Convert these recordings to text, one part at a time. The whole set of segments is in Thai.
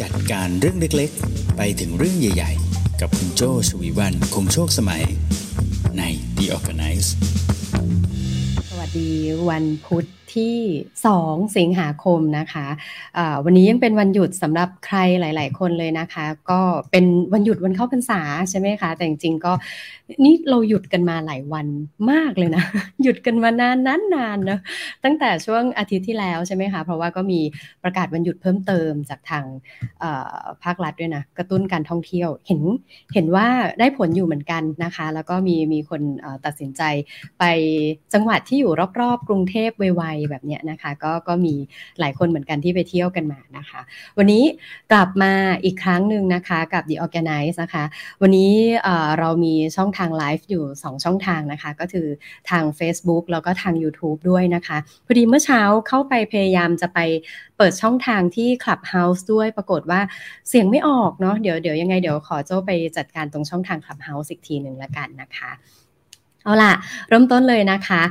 จัดการเรื่องเล็กๆ ไปถึงเรื่องใหญ่ ๆ กับคุณโจชวีวันคงโชคสมัยใน The Organize สวัสดีวันพุธ ที่ 2 สิงหาคมนะคะะวันนี้ยังเป็นวันหยุดสำหรับใครหลาย ๆ คนเลยนะคะ ก็เป็นวันหยุดวันเข้าพรรษาใช่ไหมคะ แต่จริงๆก็นี่เราหยุดกันมาหลายวันมากเลยนะ หยุดกันมานานนานนานนะตั้งแต่ช่วงอาทิตย์ที่แล้วใช่ไหมคะ เพราะว่าก็มีประกาศวันหยุดเพิ่มเติมจากทางภาครัฐด้วยนะ กระตุ้นการท่องเที่ยว เห็นเห็นว่าได้ผลอยู่เหมือนกันนะคะ แล้วก็มีมีคนตัดสินใจไปจังหวัดที่อยู่รอบๆ กรุงเทพไวๆแบบเนี้ยนะคะ ก็ก็มีหลายคนเหมือนกันที่ไปเที่ยวกันมานะคะ วันนี้กลับมาอีกครั้งหนึ่งนะคะกับ The Organize นะคะ วันนี้เรามีช่องทางไลฟ์อยู่ 2 ช่องทางนะคะ ก็คือทาง Facebook แล้วก็ทาง YouTube ด้วยนะคะ พอดีเมื่อเช้าเข้าไปพยายามจะไปเปิดช่องทางที่ Clubhouse ด้วยปรากฏว่าเสียงไม่ออกเนาะเดี๋ยวเดี๋ยวยังไงเดี๋ยวขอโจ้ไปจัดการตรงช่องทาง Clubhouse อีกทีหนึ่งละกันนะคะ เอาล่ะ เริ่มต้นเลยนะคะ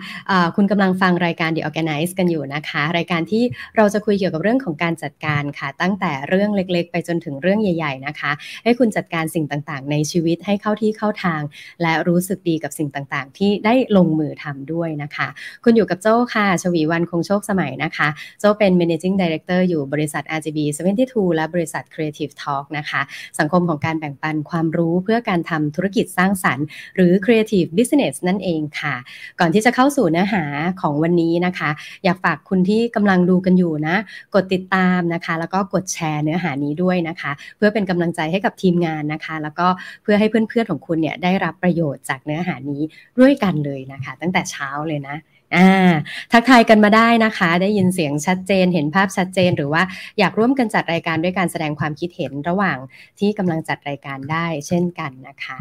ะคุณกำลังฟังรายการ The Organize กันอยู่นะคะ รายการที่เราจะคุยเกี่ยวกับเรื่องของการจัดการค่ะ ตั้งแต่เรื่องเล็กๆ ไปจนถึงเรื่องใหญ่ๆนะคะ ให้คุณจัดการสิ่งต่างๆ ในชีวิตให้เข้าที่เข้าทาง และรู้สึกดีกับสิ่งต่างๆ ที่ได้ลงมือทำด้วยนะคะ คุณอยู่กับโจ้ค่ะ ชวีวันคงโชคสมัยนะคะ โจ้เป็น managing director อยู่บริษัท RGB 72 และบริษัท Creative Talk นะคะ สังคมของการแบ่งปันความรู้เพื่อการทำธุรกิจสร้างสรรค์ หรือ creative business นั่นเองค่ะ ก่อนที่จะเข้าสู่เนื้อหาของวันนี้นะคะ อยากฝากคุณที่กำลังดูกันอยู่นะ กดติดตามนะคะ แล้วก็กดแชร์เนื้อหานี้ด้วยนะคะ เพื่อเป็นกำลังใจให้กับทีมงานนะคะ แล้วก็เพื่อให้เพื่อนๆของคุณเนี่ยได้รับประโยชน์จากเนื้อหานี้ด้วยกันเลยนะคะ ตั้งแต่เช้าเลยนะอ่าทักทายกันมาได้นะคะ ได้ยินเสียงชัดเจน เห็นภาพชัดเจน หรือว่าอยากร่วมกันจัดรายการด้วยการแสดงความคิดเห็นระหว่างที่กำลังจัดรายการได้เช่นกันนะคะ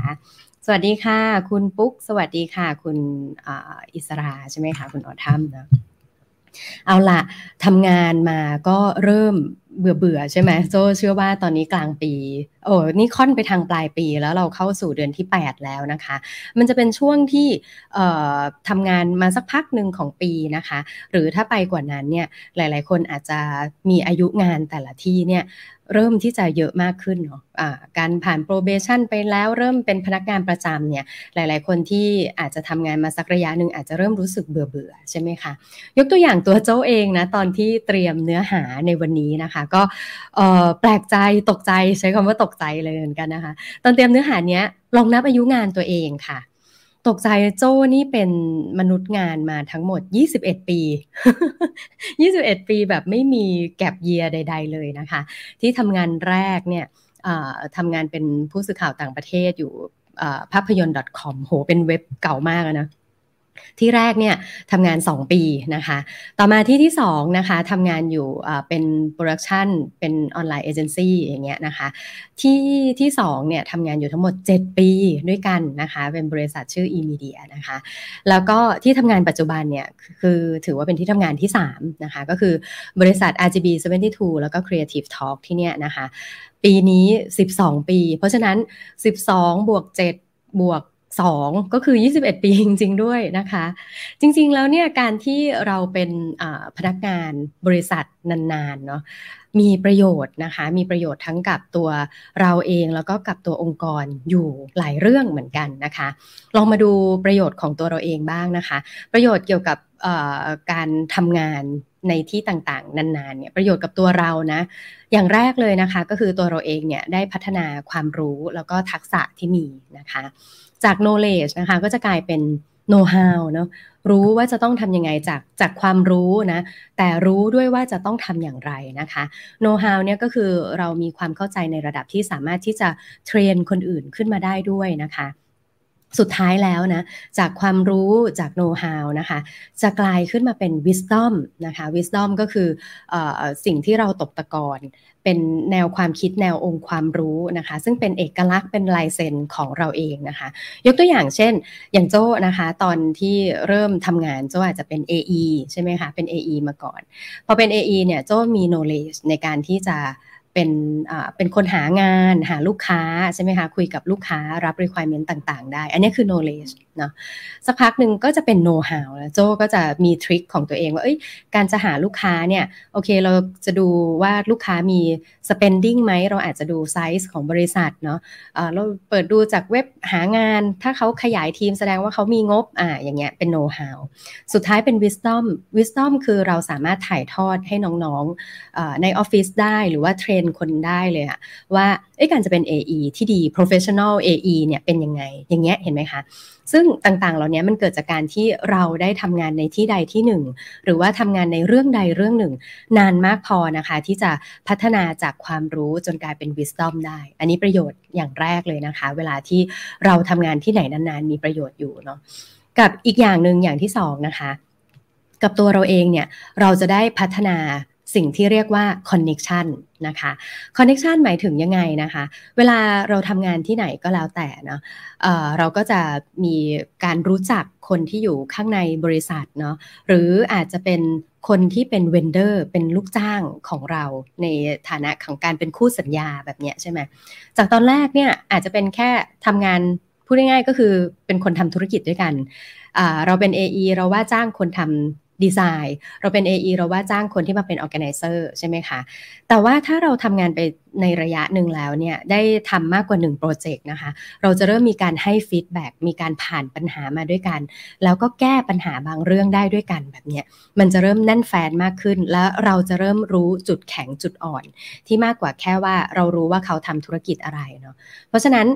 สวัสดีค่ะ คุณปุ๊ก สวัสดีค่ะ คุณอิสราใช่ไหมคะ คุณออทัมนะเอาละทำงานมาก็เริ่มเบื่อเบื่อใช่ไหมโจเชื่อว่าตอนนี้กลางปี โอ้นี่ค่อนไปทางปลายปีแล้วเราเข้าสู่เดือนที่ 8 แล้วนะคะ มันจะเป็นช่วงที่ทำงานมาสักพักหนึ่งของปีนะคะ หรือถ้าไปกว่านั้นเนี่ยหลาย ๆ คนอาจจะมีอายุงานแต่ละที่เนี่ย เริ่มที่จะเยอะมากขึ้นเนาะะการผ่าน probation ไปแล้วเริ่มเป็นพนักงานประจำเนี่ยหลาย ๆ คนที่อาจจะทำงานมาสักระยะหนึ่งอาจจะเริ่มรู้สึกเบื่อเบื่อใช่ไหมคะยกตัวอย่างตัวโจ้เองนะตอนที่เตรียมเนื้อหาในวันนี้นะคะ ก็แปลกใจตกใจใช้คำว่าตกใจเลยเหมือนกันนะคะ ตอนเตรียมเนื้อหาเนี้ยลองนับอายุงานตัวเองค่ะ ตกใจโจ้นี่เป็นมนุษย์งานมาทั้งหมด 21 ปี 21 ปีแบบไม่มีแก็บเยียใด ๆ เลยนะคะ ที่ทำงานแรกเนี่ยทำงานเป็นผู้สื่อข่าวต่างประเทศอยู่ภาพยนตร์ .com โห เป็นเว็บเก่ามากนะ ที่แรกเนี่ยทำงาน 2 ปีนะคะ ต่อมาที่ที่2นะคะทำงานอยู่เป็น production เป็น online agency อย่างเงี้ยนะคะ ที่ที่2เนี่ยทำงานอยู่ทั้งหมด 7 ปีด้วยกันนะคะ เป็นบริษัทชื่อ e-media นะคะ แล้วก็ที่ทำงานปัจจุบันเนี่ยคือถือว่าเป็นที่ทำงานที่3นะคะก็คือบริษัท RGB 72 แล้วก็ Creative Talk ที่เนี่ยนะคะ ปีนี้ 12 ปี เพราะฉะนั้น 12 บวก 7 บวก สองก็คือ 21 ปีจริง ๆ ด้วยนะคะ จริง ๆ แล้วเนี่ยการที่เราเป็นพนักงานบริษัทนานๆเนาะมีประโยชน์นะคะ มีประโยชน์ทั้งกับตัวเราเองแล้วก็กับตัวองค์กรอยู่หลายเรื่องเหมือนกันนะคะ ลองมาดูประโยชน์ของตัวเราเองบ้างนะคะ ประโยชน์เกี่ยวกับการทำงานในที่ต่างๆ นานๆเนี่ยประโยชน์กับตัวเรานะ อย่างแรกเลยนะคะ ก็คือตัวเราเองเนี่ยได้พัฒนาความรู้แล้วก็ทักษะที่มีนะคะ จาก knowledge นะคะก็จะกลายเป็น know how เนาะรู้ว่าจะต้องทำยังไงจากจากความรู้นะแต่รู้ด้วยว่าจะต้องทำอย่างไรนะคะ know how เนี่ยก็คือเรามีความเข้าใจในระดับที่สามารถที่จะเทรนคนอื่นขึ้นมาได้ด้วยนะคะ สุดท้ายแล้วนะจากความรู้จาก know how นะคะจะกลายขึ้นมาเป็น wisdom นะคะ wisdom ก็คืออสิ่งที่เราตกตะกอนเป็นแนวความคิดแนวองค์ความรู้นะคะ ซึ่งเป็นเอกลักษณ์เป็นลายเซ็นของเราเองนะคะ ยกตัวอย่างเช่น อย่างโจ้นะคะ ตอนที่เริ่มทำงานโจ้อาจจะเป็น AE ใช่ไหมคะเป็น AE มาก่อน พอเป็น AE เนี่ยโจ้มี knowledge ในการที่จะ เป็นเป็นคนหางานหาลูกค้าใช่ไหมคะคุยกับลูกค้ารับ requirement ต่าง ๆ ได้ อันนี้คือ knowledge เนาะสักพักหนึ่งก็จะเป็นโน้ตฮาวแล้วโจก็จะมีทริคของตัวเองว่าเอ้ยการจะหาลูกค้าเนี่ยโอเคเราจะดูว่าลูกค้ามี spending ไหมเราอาจจะดูไซส์ของบริษัทเนาะะเราเปิดดูจากเว็บหางาน ถ้าเขาขยายทีมแสดงว่าเขามีงบอ่าอย่างเงี้ยเป็นโน้ตฮาวสุดท้ายเป็น wisdom wisdom คือเราสามารถถ่ายทอดให้น้องๆในออฟฟิศได้หรือว่าเทรนคนได้เลยอะว่า การจะเป็น AE ที่ดี professional AE เนี่ยเป็นยังไง อย่างเงี้ยเห็นไหมคะ ซึ่งต่างๆ เหล่านี้มันเกิดจากการที่เราได้ทำงานในที่ใดที่หนึ่ง หรือว่าทำงานในเรื่องใดเรื่องหนึ่ง นานมากพอนะคะ ที่จะพัฒนาจากความรู้จนกลายเป็น wisdom ได้ อันนี้ประโยชน์อย่างแรกเลยนะคะ เวลาที่เราทำงานที่ไหนนานๆ มีประโยชน์อยู่เนาะ กับอีกอย่างหนึ่งอย่างที่สองนะคะกับตัวเราเองเนี่ยเราจะได้พัฒนา สิ่งที่เรียกว่า connection นะคะ connection หมายถึงยังไงนะคะ เวลาเราทำงานที่ไหนก็แล้วแต่เนาะเเราก็จะมีการรู้จักคนที่อยู่ข้างในบริษัทเนาะหรืออาจจะเป็นคนที่เป็นเวนเดอร์เป็นลูกจ้างของเราในฐานะของการเป็นคู่สัญญาแบบเนี้ยใช่ไหมจากตอนแรกเนี่ยอาจจะเป็นแค่ทำงานพูดง่ายๆก็คือเป็นคนทำธุรกิจด้วยกัน เราเป็น AE เราว่าจ้างคนทำ ดีไซน์ เราเป็น AE เราว่าจ้างคนที่มาเป็น organizer ใช่ไหมคะ แต่ว่าถ้าเราทำงานไปในระยะหนึ่งแล้วเนี่ยได้ทำมากกว่า1โปรเจกต์นะคะ เราจะเริ่มมีการให้ feedback มีการผ่านปัญหามาด้วยกัน แล้วก็แก้ปัญหาบางเรื่องได้ด้วยกันแบบเนี้ยมันจะเริ่มแน่นแฟ้นมากขึ้น แล้วเราจะเริ่มรู้จุดแข็งจุดอ่อน ที่มากกว่าแค่ว่าเรารู้ว่าเขาทำธุรกิจอะไรเนาะเพราะฉะนั้น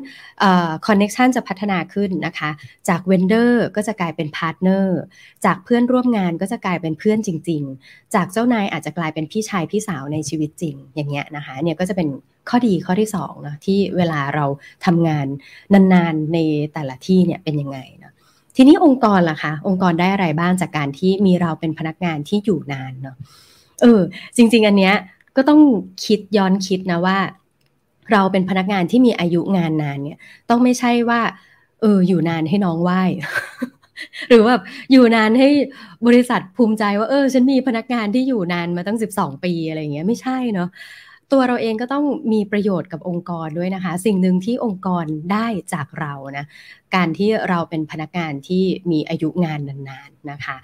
connection จะพัฒนาขึ้นนะคะ จาก vendor ก็จะกลายเป็น partner จากเพื่อนร่วมงานก็จะกลายเป็นเพื่อนจริง ๆ จากเจ้านายอาจจะกลายเป็นพี่ชายพี่สาวในชีวิตจริงอย่างเงี้ยนะคะเนี่ยก็จะเป็นข้อดีข้อที่2นะที่เวลาเราทำงานนานๆในแต่ละที่เนี่ยเป็นยังไงนะทีนี้องค์กรล่ะคะ องค์กรได้อะไรบ้างจากการที่มีเราเป็นพนักงานที่อยู่นานเนาะเออ จริง ๆ อันเนี้ยก็ต้องคิดย้อนคิดนะว่า เราเป็นพนักงานที่มีอายุงานนานเนี่ย ต้องไม่ใช่ว่า เออ อยู่นานให้น้องไหวหรือแบบอยู่นานให้บริษัทภูมิใจว่าเออ ฉันมีพนักงานที่อยู่นานมาตั้ง 12 ปีอะไรเงี้ยไม่ใช่เนาะ ตัวเราเองก็ต้องมีประโยชน์กับองค์กรด้วยนะคะ สิ่งหนึ่งที่องค์กรได้จากเรานะการที่เราเป็นพนักงานที่มีอายุงานนานๆนะคะ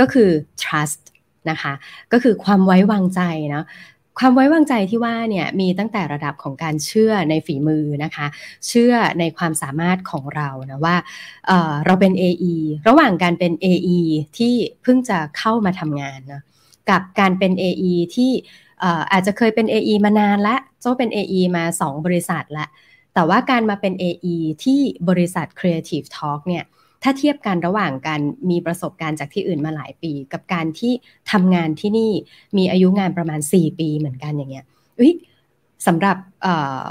ก็คือ trust นะคะก็คือความไว้วางใจนะความไว้วางใจที่ว่าเนี่ยมีตั้งแต่ระดับของการเชื่อในฝีมือนะคะ เชื่อในความสามารถของเรานะว่าเเราเป็น AE ระหว่างการเป็น AE ที่เพิ่งจะเข้ามาทำงานนะกับการเป็น AE ที่ อาจจะเคยเป็น AE มานานและโจ้เป็น AE มา 2 บริษัทละแต่ว่าการมาเป็น AE ที่บริษัท Creative Talk เนี่ยถ้าเทียบกันระหว่างการมีประสบการณ์จากที่อื่นมาหลายปี กับการที่ทำงานที่นี่มีอายุงานประมาณ 4 ปีเหมือนกันอย่างเงี้ย สำหรับอ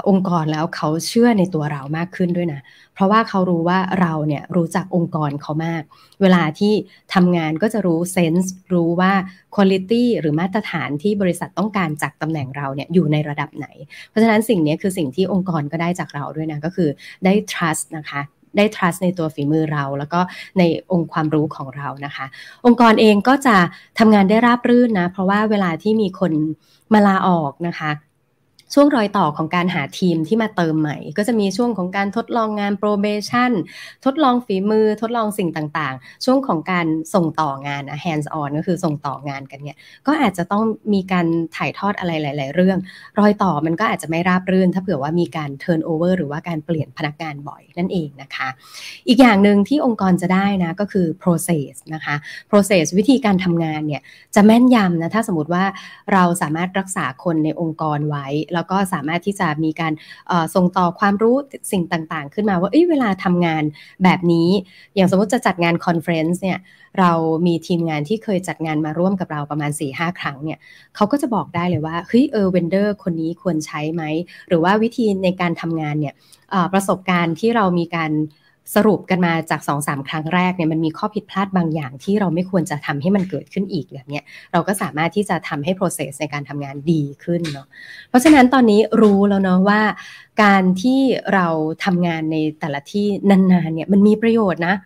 องค์กรแล้วเขาเชื่อในตัวเรามากขึ้นด้วยนะ เพราะว่าเขารู้ว่าเราเนี่ยรู้จักองค์กรเขามาก เวลาที่ทำงานก็จะรู้เซนส์รู้ว่าคุณลิตี้หรือมาตรฐานที่บริษัทต้องการจากตำแหน่งเราเนี่ยอยู่ในระดับไหน เพราะฉะนั้นสิ่งนี้คือสิ่งที่องค์กรก็ได้จากเราด้วยนะก็คือได้ trust นะคะได้ trust ในตัวฝีมือเรา แล้วก็ในองค์ความรู้ของเรานะคะ องค์กรเองก็จะทำงานได้ราบรื่นนะ เพราะว่าเวลาที่มีคนมาลาออกนะคะ ช่วงรอยต่อของการหาทีมที่มาเติมใหม่ ก็จะมีช่วงของการทดลองงาน probation ทดลองฝีมือทดลองสิ่งต่างๆ ช่วงของการส่งต่องานนะ hands on ก็คือส่งต่องานกันเนี่ยก็อาจจะต้องมีการถ่ายทอดอะไรหลาย ๆ เรื่อง รอยต่อมันก็อาจจะไม่ราบรื่น ถ้าเผื่อว่ามีการ turn over หรือว่าการเปลี่ยนพนักงานบ่อยนั่นเองนะคะ อีกอย่างหนึ่งที่องค์กรจะได้นะก็คือ process นะคะ process วิธีการทำงานเนี่ยจะแม่นยำนะถ้าสมมติว่าเราสามารถรักษาคนในองค์กรไว้แล้วก็สามารถที่จะมีการส่งต่อความรู้สิ่งต่างๆ ขึ้นมาว่าเวลาทำงานแบบนี้ อย่างสมมติจะจัดงาน conference เนี่ยเรามีทีมงานที่เคยจัดงานมาร่วมกับเราประมาณ 4-5 ครั้งเนี่ยเขาก็จะบอกได้เลยว่าเฮ้ยเออ vendor คนนี้ควรใช้ไหม หรือว่าวิธีในการทำงานเนี่ยประสบการณ์ที่เรามีการ สรุปกันมาจาก2อสาครั้งแรกเนี่ยมันมีข้อผิดพลาดบางอย่างที่เราไม่ควรจะทำให้มันเกิดขึ้นอีกแบบนี้เราก็สามารถที่จะทำให้ process ในการทำงานดีขึ้นเนาะเพราะฉะนั้นตอนนี้รู้แล้วเนาะว่า การที่เราทำงานในแต่ละที่นานๆเนี่ยมันมีประโยชน์นะ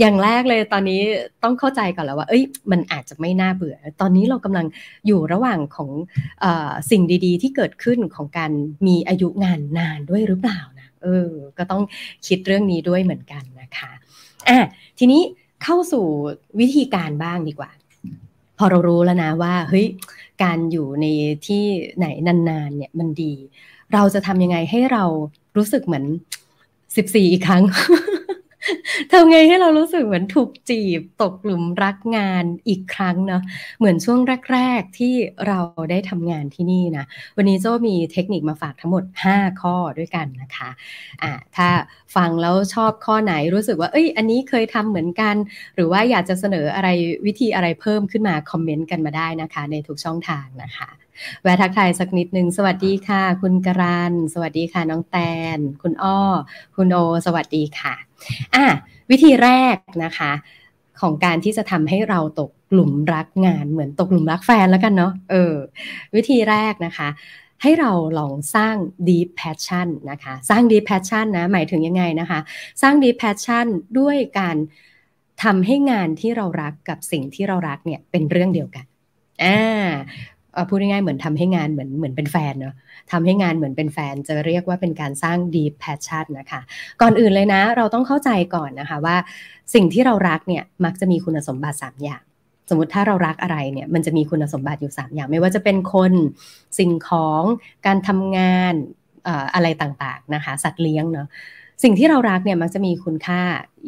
อย่างแรกเลยตอนนี้ต้องเข้าใจก่อนแล้วว่า เอ้ย มันอาจจะไม่น่าเบื่อ ตอนนี้เรากำลังอยู่ระหว่างของอสิ่งดี ๆ ที่เกิดขึ้นของการมีอายุงานนานด้วยหรือเปล่านะ เออ ก็ต้องคิดเรื่องนี้ด้วยเหมือนกันนะคะอะทีนี้เข้าสู่วิธีการบ้างดีกว่า พอเรารู้แล้วนะว่าเฮ้ยการอยู่ในที่ไหนนานๆ เนี่ยมันดี เราจะทำยังไงให้เรารู้สึกเหมือนสิบสี่อีกครั้ง ทำไงให้เรารู้สึกเหมือนถูกจีบตกหลุมรักงานอีกครั้งเนาะเหมือนช่วงแรก ๆ ที่เราได้ทำงานที่นี่นะวันนี้โจ้มีเทคนิคมาฝากทั้งหมด 5 ข้อด้วยกันนะคะอ่าถ้าฟังแล้วชอบข้อไหนรู้สึกว่าเอ้ยอันนี้เคยทำเหมือนกัน หรือว่าอยากจะเสนออะไรวิธีอะไรเพิ่มขึ้นมาคอมเมนต์กันมาได้นะคะ ในทุกช่องทางนะคะแวะทักทายสักนิดนึง สวัสดีค่ะ คุณกรัน สวัสดีค่ะ น้องแตน คุณอ้อ คุณโอ สวัสดีค่ะอะวิธีแรกนะคะ ของการที่จะทำให้เราตกกลุ่มรักงาน เหมือนตกกลุ่มรักแฟนแล้วกันเนาะเออ วิธีแรกนะคะให้เราลองสร้าง deep passion นะคะ สร้าง deep passion นะ หมายถึงยังไงนะคะ สร้าง deep passion ด้วยการทำให้งานที่เรารักกับสิ่งที่เรารักเนี่ยเป็นเรื่องเดียวกัน อ่า พูดง่ายๆเหมือนทำให้งานเหมือนเหมือนเป็นแฟนเนาะทำให้งานเหมือนเป็นแฟนจะเรียกว่าเป็นการสร้าง deep passion นะคะ ก่อนอื่นเลยนะ เราต้องเข้าใจก่อนนะคะว่าสิ่งที่เรารักเนี่ยมักจะมีคุณสมบัติ 3 อย่าง สมมติถ้าเรารักอะไรเนี่ยมันจะมีคุณสมบัติอยู่ 3 อย่าง ไม่ว่าจะเป็นคนสิ่งของการทำงานอะไรต่างๆนะคะสัตว์เลี้ยงเนาะสิ่งที่เรารักเนี่ยมักจะมีคุณค่า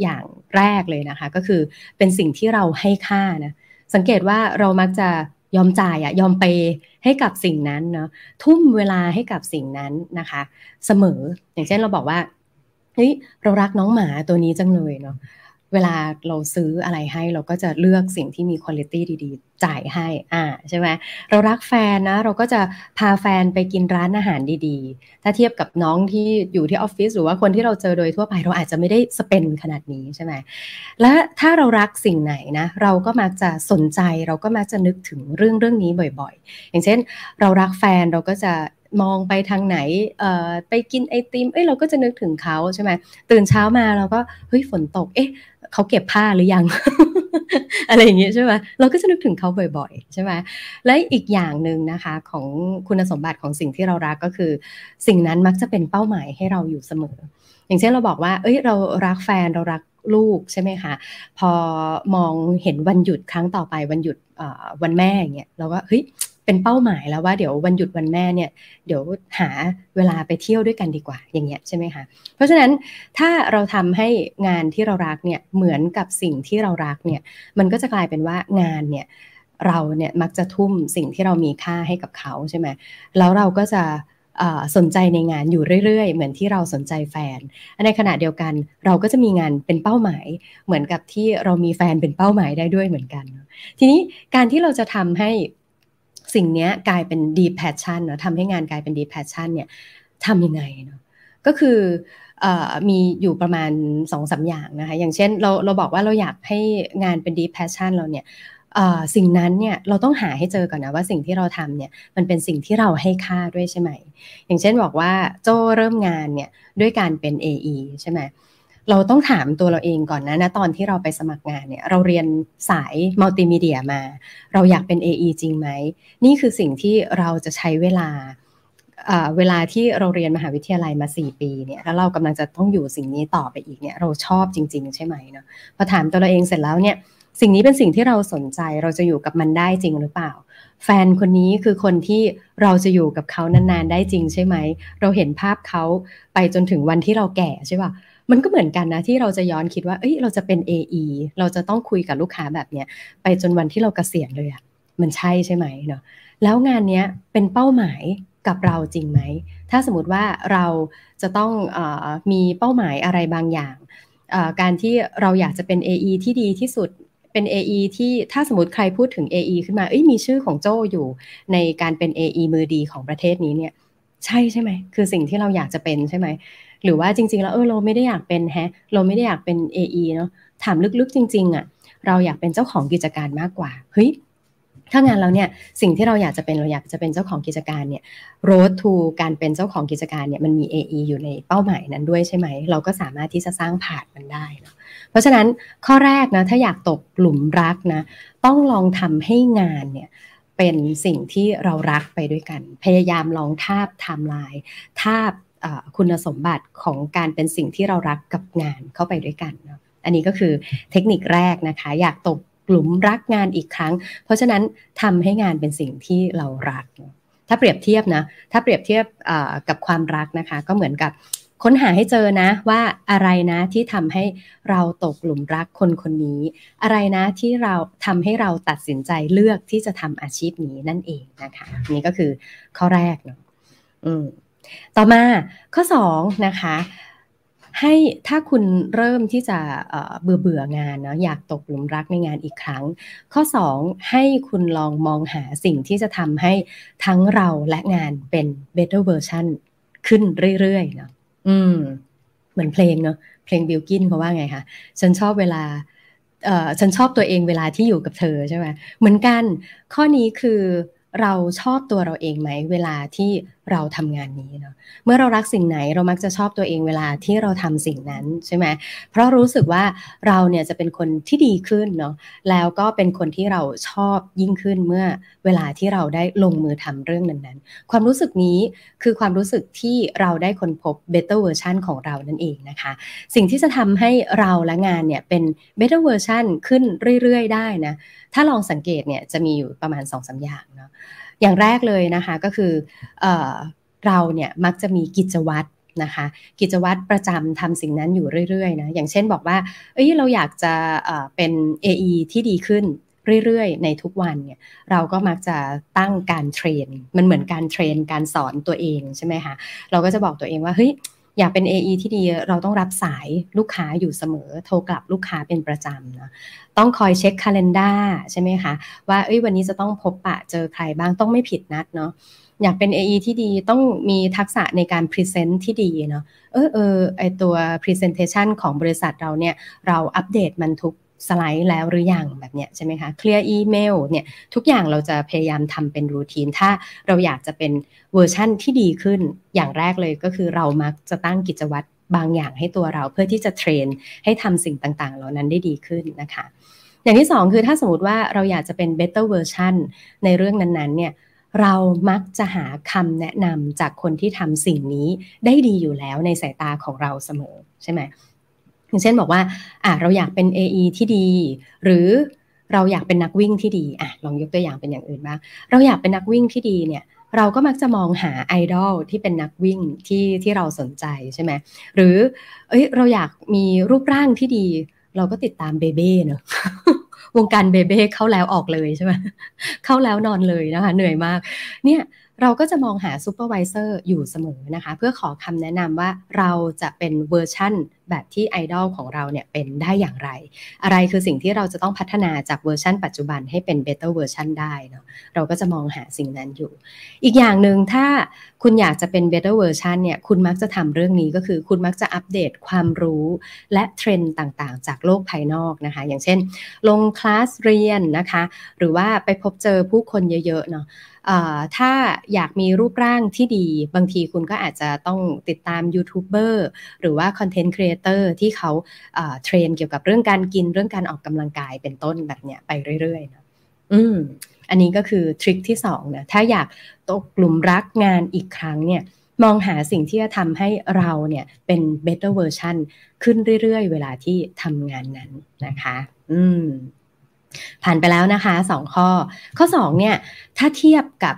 อย่างแรกเลยนะคะ ก็คือเป็นสิ่งที่เราให้ค่านะสังเกตว่าเรามักจะ ยอมจ่ายอะยอมไปให้กับสิ่งนั้นเนาะทุ่มเวลาให้กับสิ่งนั้นนะคะ เสมออย่างเช่นเราบอกว่าเฮ้ยเรารักน้องหมาตัวนี้จังเลยเนาะ เวลาเราซื้ออะไรให้เราก็จะเลือกสิ่งที่มีคุณภาพดีๆ จ่ายให้อ่าใช่ไหมเรารักแฟนนะ เราก็จะพาแฟนไปกินร้านอาหารดีๆ ถ้าเทียบกับน้องที่อยู่ที่ออฟฟิศหรือว่าคนที่เราเจอโดยทั่วไปเราอาจจะไม่ได้สเปนขนาดนี้ใช่ไหมและถ้าเรารักสิ่งไหนนะ เราก็มักจะสนใจเราก็มักจะนึกถึงเรื่องเรื่องนี้บ่อยๆ อย่างเช่น เรารักแฟนเราก็จะมองไปทางไหน เอ่อ ไปกินไอติม เอ้ย เราก็จะนึกถึงเขาใช่ไหม ตื่นเช้ามาเราก็ เฮ้ย ฝนตก เอ๊ะ เขาเก็บผ้าหรือยัง อะไรอย่างเงี้ยใช่ไหมเราก็จะนึกถึงเขาบ่อยๆ ใช่ไหมและอีกอย่างหนึ่งนะคะของคุณสมบัติของสิ่งที่เรารักก็คือ สิ่งนั้นมักจะเป็นเป้าหมายให้เราอยู่เสมอ อย่างเช่นเราบอกว่า เอ้ยเรารักแฟนเรารักลูกใช่ไหมคะพอมองเห็นวันหยุดครั้งต่อไปวันหยุดวันแม่อย่างเงี้ยเราก็เฮ้ย เป็นเป้าหมายแล้วว่าเดี๋ยววันหยุดวันแม่เนี่ยเดี๋ยวหาเวลาไปเที่ยวด้วยกันดีกว่าอย่างเงี้ยใช่ไหมคะเพราะฉะนั้นถ้าเราทำให้งานที่เรารักเนี่ยเหมือนกับสิ่งที่เรารักเนี่ยมันก็จะกลายเป็นว่างานเนี่ยเราเนี่ยมักจะทุ่มสิ่งที่เรามีค่าให้กับเขาใช่ไหมแล้วเราก็จะสนใจในงานอยู่เรื่อยๆ เหมือนที่เราสนใจแฟน ในขณะเดียวกันเราก็จะมีงานเป็นเป้าหมาย เหมือนกับที่เรามีแฟนเป็นเป้าหมายได้ด้วยเหมือนกัน ทีนี้การที่เราจะทำให้ สิ่งนี้กลายเป็น deep passion เนาะทำให้งานกลายเป็น deep passion เนี่ยทำยังไงเนาะก็คือมีอยู่ประมาณสองสาอย่างนะคะ อย่างเช่นเราเราบอกว่าเราอยากให้งานเป็น deep passion เราเนี่ยสิ่งนั้นเนี่ยเราต้องหาให้เจอก่อนนะว่าสิ่งที่เราทำเนี่ยมันเป็นสิ่งที่เราให้ค่าด้วยใช่ไหม อย่างเช่นบอกว่าโจเริ่มงานเนี่ยด้วยการเป็น AE ใช่ไหมเเราต้องถามตัวเราเองก่อนนะนะตอนที่เราไปสมัครงานเนี่ย เราเรียนสายมัลติมีเดียมา เราอยากเป็น AE จริงไหม นี่คือสิ่งที่เราจะใช้เวลาเวลาที่เราเรียนมหาวิทยาลัยมา 4 ปีเนี่ยแล้วเรากำลังจะต้องอยู่สิ่งนี้ต่อไปอีกเนี่ยเราชอบจริง ๆ ใช่ไหมเนาะพอถามตัวเราเองเสร็จแล้วเนี่ยสิ่งนี้เป็นสิ่งที่เราสนใจเราจะอยู่กับมันได้จริงหรือเปล่า แฟนคนนี้คือคนที่เราจะอยู่กับเขานานๆได้จริงใช่ไหม เราเห็นภาพเขาไปจนถึงวันที่เราแก่ใช่ป่ะ มันก็เหมือนกันนะที่เราจะย้อนคิดว่า เอ้ย เราจะเป็น AE เราจะต้องคุยกับลูกค้าแบบเนี้ยไปจนวันที่เรากเกษียณเลยอะมันใช่ใช่ไหมเนาะแล้วงานเนี้ยเป็นเป้าหมายกับเราจริงไหม ถ้าสมมติว่าเราจะต้องอมีเป้าหมายอะไรบางอย่าง การที่เราอยากจะเป็น AE ที่ดีที่สุดเป็น AE ที่ถ้าสมมติใครพูดถึง AE ขึ้นมาเอ้ยมีชื่อของโจอยู่ในการเป็น AE มือดีของประเทศนี้เนี่ย ใช่ใช่ไหม คือสิ่งที่เราอยากจะเป็นใช่ไหม หรือว่าจริง ๆ แล้วเออเราไม่ได้อยากเป็นแฮะเราไม่ได้อยากเป็น AE เนาะถามลึกๆจริง ๆอะ่ะเราอยากเป็นเจ้าของกิจการมากกว่าเฮ้ยถ้างานเราเนี่ยสิ่งที่เราอยากจะเป็นเราอยากจะเป็นเจ้าของกิจการเนี่ย road to การเป็นเจ้าของกิจการเนี่ยมันมี AE อยู่ในเป้าหมายนั้นด้วยใช่ไหม เราก็สามารถที่จะสร้างผ่านมันได้นะเพราะฉะนั้นข้อแรกนะถ้าอยากตกหลุมรักนะต้องลองทำให้งานเนี่ยเป็นสิ่งที่เรารักไปด้วยกัน พยายามลองทาบไทม์ไลน์ทาบ คุณสมบัติของการเป็นสิ่งที่เรารักกับงานเข้าไปด้วยกันเนาะอันนี้ก็คือเทคนิคแรกนะคะ อยากตกกลุ่มรักงานอีกครั้ง เพราะฉะนั้นทำให้งานเป็นสิ่งที่เรารัก ถ้าเปรียบเทียบนะ ถ้าเปรียบเทียบกับความรักนะคะ ก็เหมือนกับค้นหาให้เจอนะว่าอะไรนะที่ทำให้เราตกหลุมรักคนคนนี้ อะไรนะที่เราทำให้เราตัดสินใจเลือกที่จะทำอาชีพนี้นั่นเองนะคะ นี่ก็คือข้อแรกเนาะอืม ต่อมาข้อ2นะคะให้ถ้าคุณเริ่มที่จะเบื่อเบื่องานเนาะอยากตกหลุมรักในงานอีกครั้ง ข้อ 2 ให้คุณลองมองหาสิ่งที่จะทำให้ทั้งเราและงานเป็น better version ขึ้นเรื่อยๆเนาะอืม เหมือนเพลงเนาะเพลงบิลกินเขาว่าไงคะฉันชอบเวลาเอ่อฉันชอบตัวเองเวลาที่อยู่กับเธอใช่ไหมเหมือนกัน ข้อนี้คือ เราชอบตัวเราเองไหมเวลาที่เราทำงานนี้เนาะเมื่อเรารักสิ่งไหนเรามักจะชอบตัวเองเวลาที่เราทำสิ่งนั้นใช่ไหมเพราะรู้สึกว่าเราเนี่ยจะเป็นคนที่ดีขึ้นเนาะแล้วก็เป็นคนที่เราชอบยิ่งขึ้นเมื่อเวลาที่เราได้ลงมือทำเรื่องนั้นๆ ความรู้สึกนี้คือความรู้สึกที่เราได้ค้นพบ better version ของเรานั่นเองนะคะ สิ่งที่จะทำให้เราและงานเนี่ยเป็น better version ขึ้นเรื่อยๆ ได้นะถ้าลองสังเกตเนี่ยจะมีอยู่ประมาณ2อสอย่าง นาะอย่างแรกเลยนะคะก็คือเอเราเนี่ยมักจะมีกิจวัตรนะคะกิจวัตรประจำทำสิ่งนั้นอยู่เรื่อยๆนะอย่างเช่นบอกว่าเอ้ยเราอยากจะเป็น AE ที่ดีขึ้นเรื่อยๆ ในทุกวันเนี่ยเราก็มักจะตั้งการ train มันเหมือนการ train การสอนตัวเองใช่ไหมคะเราก็จะบอกตัวเองว่าเฮ้ย อยากเป็น AE ที่ดีเราต้องรับสายลูกค้าอยู่เสมอ โทรกลับลูกค้าเป็นประจำนะต้องคอยเช็คคาล endar ใช่ไหมคะ ว่าเอ้ยวันนี้จะต้องพบปะเจอใครบ้างต้องไม่ผิดนัดเนาะอยากเป็น AE ที่ดีต้องมีทักษะในการ present ที่ดีเนาะเออเออไอ้ตัว Presentation ของบริษัทเราเนี่ย เราอัปเดตมันทุก สไลด์แล้วหรืออยังแบบเนี้ยใช่ไหมคะเคลียร์อีเมลเนี่ยทุกอย่างเราจะพยายามทำเป็น routine ถ้าเราอยากจะเป็นเวอร์ชั่นที่ดีขึ้นอย่างแรกเลยก็คือเรามักจะตั้งกิจวัตรบางอย่างให้ตัวเราเพื่อที่จะ train ให้ทำสิ่งต่างๆ เหล่านั้นได้ดีขึ้นนะคะ อย่างที่สองคือถ้าสมมติว่าเราอยากจะเป็น better version ในเรื่องนั้นๆเนี่ยเรามักจะหาคำแนะนำจากคนที่ทำสิ่งนี้ได้ดีอยู่แล้วในสายตาของเราเสมอใช่ไหม อย่างเช่นบอกว่าอะเราอยากเป็น AE ที่ดี หรือเราอยากเป็นนักวิ่งที่ดีอะลองยกตัวอย่างเป็นอย่างอื่นบ้างเราอยากเป็นนักวิ่งที่ดีเนี่ยเราก็มักจะมองหาไอดอลที่เป็นนักวิ่งที่ที่เราสนใจใช่ไหมหรือเอ้ยเราอยากมีรูปร่างที่ดี เราก็ติดตามเบเบ้เนอะวงการเบเบ้เข้าแล้วออกเลยใช่ไหมเข้าแล้วนอนเลยนะคะ เหนื่อยมาก เนี่ยเราก็จะมองหา supervisor อยู่เสมอนะคะ เพื่อขอคำแนะนำว่าเราจะเป็นเวอร์ชั่นแบบที่ไอดอลของเราเนี่ยเป็นได้อย่างไร อะไรคือสิ่งที่เราจะต้องพัฒนาจากเวอร์ชันปัจจุบันให้เป็น better version ได้เนาะเราก็จะมองหาสิ่งนั้นอยู่ อีกอย่างหนึ่งถ้าคุณอยากจะเป็น better version เนี่ยคุณมักจะทำเรื่องนี้ก็คือ คุณมักจะอัปเดตความรู้และเทรนด์ต่างๆ จากโลกภายนอกนะคะ อย่างเช่น ลงคลาสเรียนนะคะ หรือว่าไปพบเจอผู้คนเยอะๆเนาะถ้าอยากมีรูปร่างที่ดี บางทีคุณก็อาจจะต้องติดตามยูทูบเบอร์หรือว่า content creator ที่เขา train เกี่ยวกับเรื่องการกินเรื่องการออกกำลังกายเป็นต้นแบบเนี้ยไปเรื่อยๆนะอืมอันนี้ก็คือ trick ที่สองนะถ้าอยากตกหลุมรักงานอีกครั้งเนี่ยมองหาสิ่งที่จะทำให้เราเนี่ยเป็น better version ขึ้นเรื่อยๆ เวลาที่ทำงานนั้นนะคะ อืม ผ่านไปแล้วนะคะสองข้อ ข้อสองเนี่ยถ้าเทียบกับ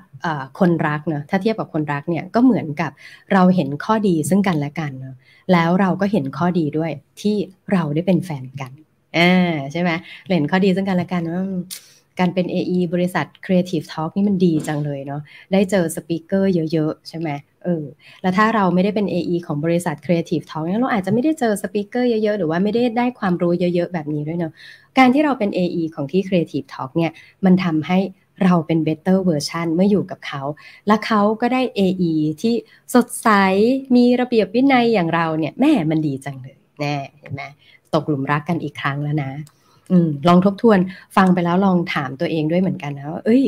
คนรักเนาะถ้าเทียบกับคนรักเนี่ยก็เหมือนกับเราเห็นข้อดีซึ่งกันและกันเนาะแล้วเราก็เห็นข้อดีด้วยที่เราได้เป็นแฟนกันอ่าใช่ไหมเห็นข้อดีซึ่งกันและกันว่าการเป็น AE บริษัท Creative Talk นี่มันดีจังเลยเนาะได้เจอ speaker เยอะ ๆ ใช่ไหม เออแล้วถ้าเราไม่ได้เป็น AE ของบริษัท Creative Talk เนี่ยเราอาจจะไม่ได้เจอ speaker เยอะๆ หรือว่าไม่ได้ได้ความรู้เยอะๆ แบบนี้ด้วยเนาะการที่เราเป็น AE ของที่ Creative Talk เนี่ยมันทำให้เราเป็น better version เมื่ออยู่กับเขา และเขาก็ได้ AE ที่สดใส มีระเบียบวินัยอย่างเราเนี่ยแหมมันดีจังเลยแน่เห็นไหมตกหลุมรักกันอีกครั้งแล้วนะอะลองทบทวนฟังไปแล้วลองถามตัวเองด้วยเหมือนกันนะว่าเอ้ย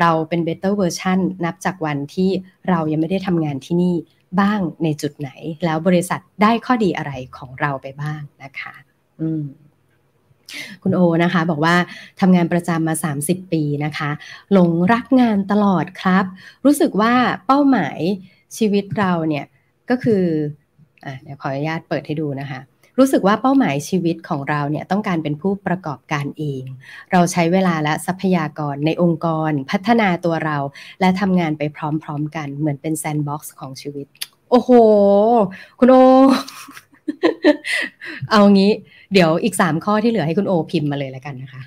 เราเป็น better version นับจากวันที่เรายังไม่ได้ทำงานที่นี่บ้างในจุดไหน แล้วบริษัทได้ข้อดีอะไรของเราไปบ้างนะคะ อืมคุณโอนะคะบอกว่าทำงานประจำมา 30 ปีนะคะ หลงรักงานตลอดครับ รู้สึกว่าเป้าหมายชีวิตเราเนี่ยก็คืออะเดี๋ยวขออนุญาตเปิดให้ดูนะคะ รู้สึกว่าเป้าหมายชีวิตของเราเนี่ยต้องการเป็นผู้ประกอบการเอง เราใช้เวลาและทรัพยากรในองค์กร พัฒนาตัวเรา และทำงานไปพร้อมๆกันเหมือนเป็น sandbox ของชีวิต โอ้โห คุณโอ เอางี้ เดี๋ยวอีกสามข้อที่เหลือให้คุณโอพิมพ์มาเลยแล้วกันนะคะ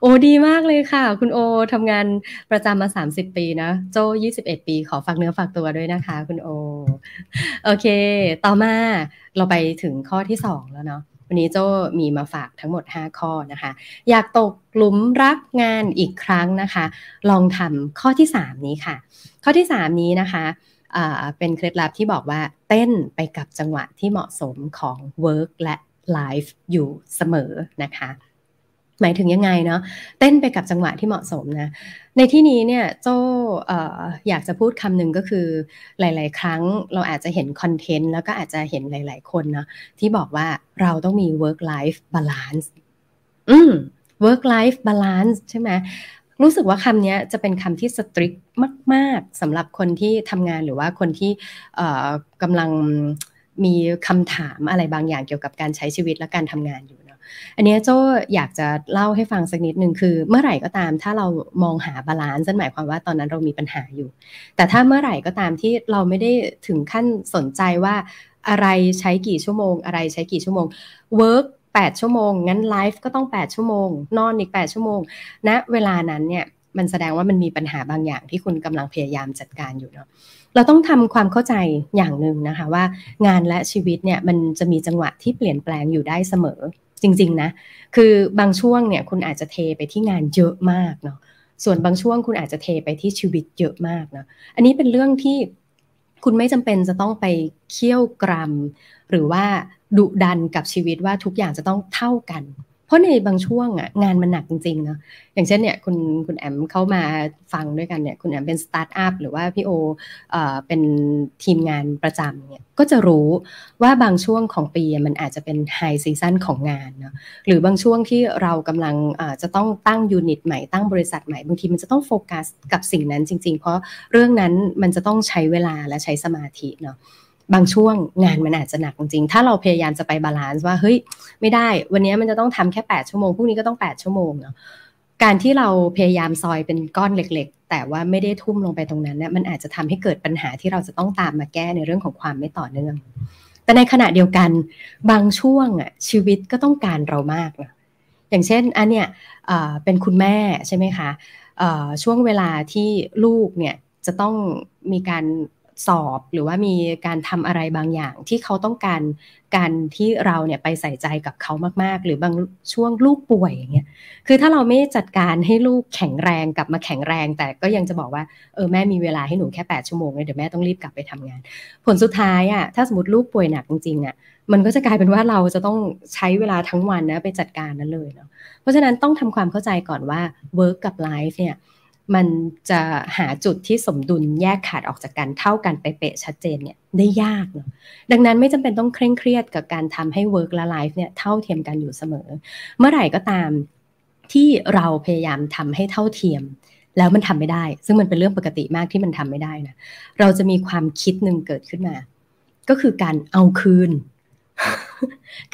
โอ้ดีมากเลยค่ะ คุณโอทำงานประจำมา 30 ปีนะ โจ21 ปีขอฝากเนื้อฝากตัวด้วยนะคะ คุณโอ โอเค ต่อมาเราไปถึงข้อที่ 2 แล้วเนาะวันนี้โจมีมาฝากทั้งหมด 5 ข้อนะคะ อยากตกหลุมรักงานอีกครั้งนะคะ ลองทำข้อที่ 3 นี้ค่ะ ข้อที่ 3 นี้นะคะเป็นเคล็ดลับที่บอกว่าเต้นไปกับจังหวะที่เหมาะสมของ work และ life อยู่เสมอนะคะ หมายถึงยังไงเนาะเต้นไปกับจังหวะที่เหมาะสมนะในที่นี้เนี่ยโจออยากจะพูดคำหนึ่งก็คือหลาย ๆ ครั้งเราอาจจะเห็นคอนเทนต์แล้วก็อาจจะเห็นหลาย ๆ คนเนาะที่บอกว่าเราต้องมี work life balance อืม work life balance ใช่ไหมรู้สึกว่าคำนี้จะเป็นคำที่สตริกมาก ๆสำหรับคนที่ทำงานหรือว่าคนที่กำลังมีคำถามอะไรบางอย่างเกี่ยวกับการใช้ชีวิตและการทำงานอยู่ อันนี้โจอยากจะเล่าให้ฟังสักนิดหนึ่งคือ เมื่อไหร่ก็ตามถ้าเรามองหา balance นั่นหมายความว่าตอนนั้นเรามีปัญหาอยู่ แต่ถ้าเมื่อไหร่ก็ตามที่เราไม่ได้ถึงขั้นสนใจว่าอะไรใช้กี่ชั่วโมง อะไรใช้กี่ชั่วโมง work 8ชั่วโมง งั้น life ก็ต้อง 8 ชั่วโมง นอนอีก 8 ชั่วโมงณนะเวลานั้นเนี่ยมันแสดงว่ามันมีปัญหาบางอย่างที่คุณกำลังพยายามจัดการอยู่เนาะเราต้องทำความเข้าใจอย่างหนึ่งนะคะว่างานและชีวิตเนี่ยมันจะมีจังหวะที่เปลี่ยนแปลงอยู่ได้เสมอ จริง ๆ นะ คือบางช่วงเนี่ยคุณอาจจะเทไปที่งานเยอะมากเนาะส่วนบางช่วงคุณอาจจะเทไปที่ชีวิตเยอะมากเนาะอันนี้เป็นเรื่องที่คุณไม่จำเป็นจะต้องไปเคี่ยวกรำหรือว่าดุดันกับชีวิตว่าทุกอย่างจะต้องเท่ากัน เพราะในบางช่วงอะงานมันหนักจริงๆเนาะอย่างเช่นเนี่ยคุณคุณแอมเข้ามาฟังด้วยกันเนี่ยคุณแอมเป็นสตาร์ทอัพหรือว่าพี่โอเอ่อเป็นทีมงานประจำเนี่ยก็จะรู้ว่าบางช่วงของปีมันอาจจะเป็น high season ของงานเนาะหรือบางช่วงที่เรากำลังจะต้องตั้ง unit ใหม่ตั้งบริษัทใหม่บางทีมันจะต้องโฟกัสกับสิ่งนั้นจริง ๆ เพราะเรื่องนั้นมันจะต้องใช้เวลาและใช้สมาธิเนาะ บางช่วงงานมันอาจจะหนักจริงๆ ถ้าเราพยายามจะไป balance ว่าเฮ้ยไม่ได้ วันนี้มันจะต้องทำแค่ 8 ชั่วโมงพรุ่งนี้ก็ต้อง 8 ชั่วโมงเนาะการที่เราพยายามซอยเป็นก้อนเล็กๆ แต่ว่าไม่ได้ทุ่มลงไปตรงนั้นเนี่ยมันอาจจะทำให้เกิดปัญหาที่เราจะต้องตามมาแก้ในเรื่องของความไม่ต่อเนื่อง แต่ในขณะเดียวกันบางช่วงอะชีวิตก็ต้องการเรามากนะอย่างเช่นอันเนี้ยเป็นคุณแม่ใช่ไหมคะช่วงเวลาที่ลูกเนี่ยจะต้องมีการ สอบ หรือว่ามีการทำอะไรบางอย่างที่เขาต้องการการที่เราเนี่ยไปใส่ใจกับเขามากๆ หรือบางช่วงลูกป่วยอย่างเงี้ยคือถ้าเราไม่จัดการให้ลูกแข็งแรงกลับมาแข็งแรง แต่ก็ยังจะบอกว่าเออแม่มีเวลาให้หนูแค่8ชั่วโมงเลยเดี๋ยวแม่ต้องรีบกลับไปทำงาน ผลสุดท้ายอะถ้าสมมติลูกป่วยหนักจริงๆอะมันก็จะกลายเป็นว่าเราจะต้องใช้เวลาทั้งวันนะไปจัดการนั้นเลยเนาะเพราะฉะนั้นต้องทำความเข้าใจก่อนว่า work กับ life เนี่ย มันจะหาจุดที่สมดุลแยกขาดออกจากกันเท่ากันไปเป๊ะชัดเจนเนี่ยได้ยากเนาะดังนั้นไม่จำเป็นต้องเคร่งเครียดกับการทำให้ work และ life เนี่ยเท่าเทียมกันอยู่เสมอ เมื่อไหร่ก็ตามที่เราพยายามทำให้เท่าเทียม แล้วมันทำไม่ได้ ซึ่งมันเป็นเรื่องปกติมากที่มันทำไม่ได้นะเราจะมีความคิดหนึ่งเกิดขึ้นมา ก็คือการเอาคืน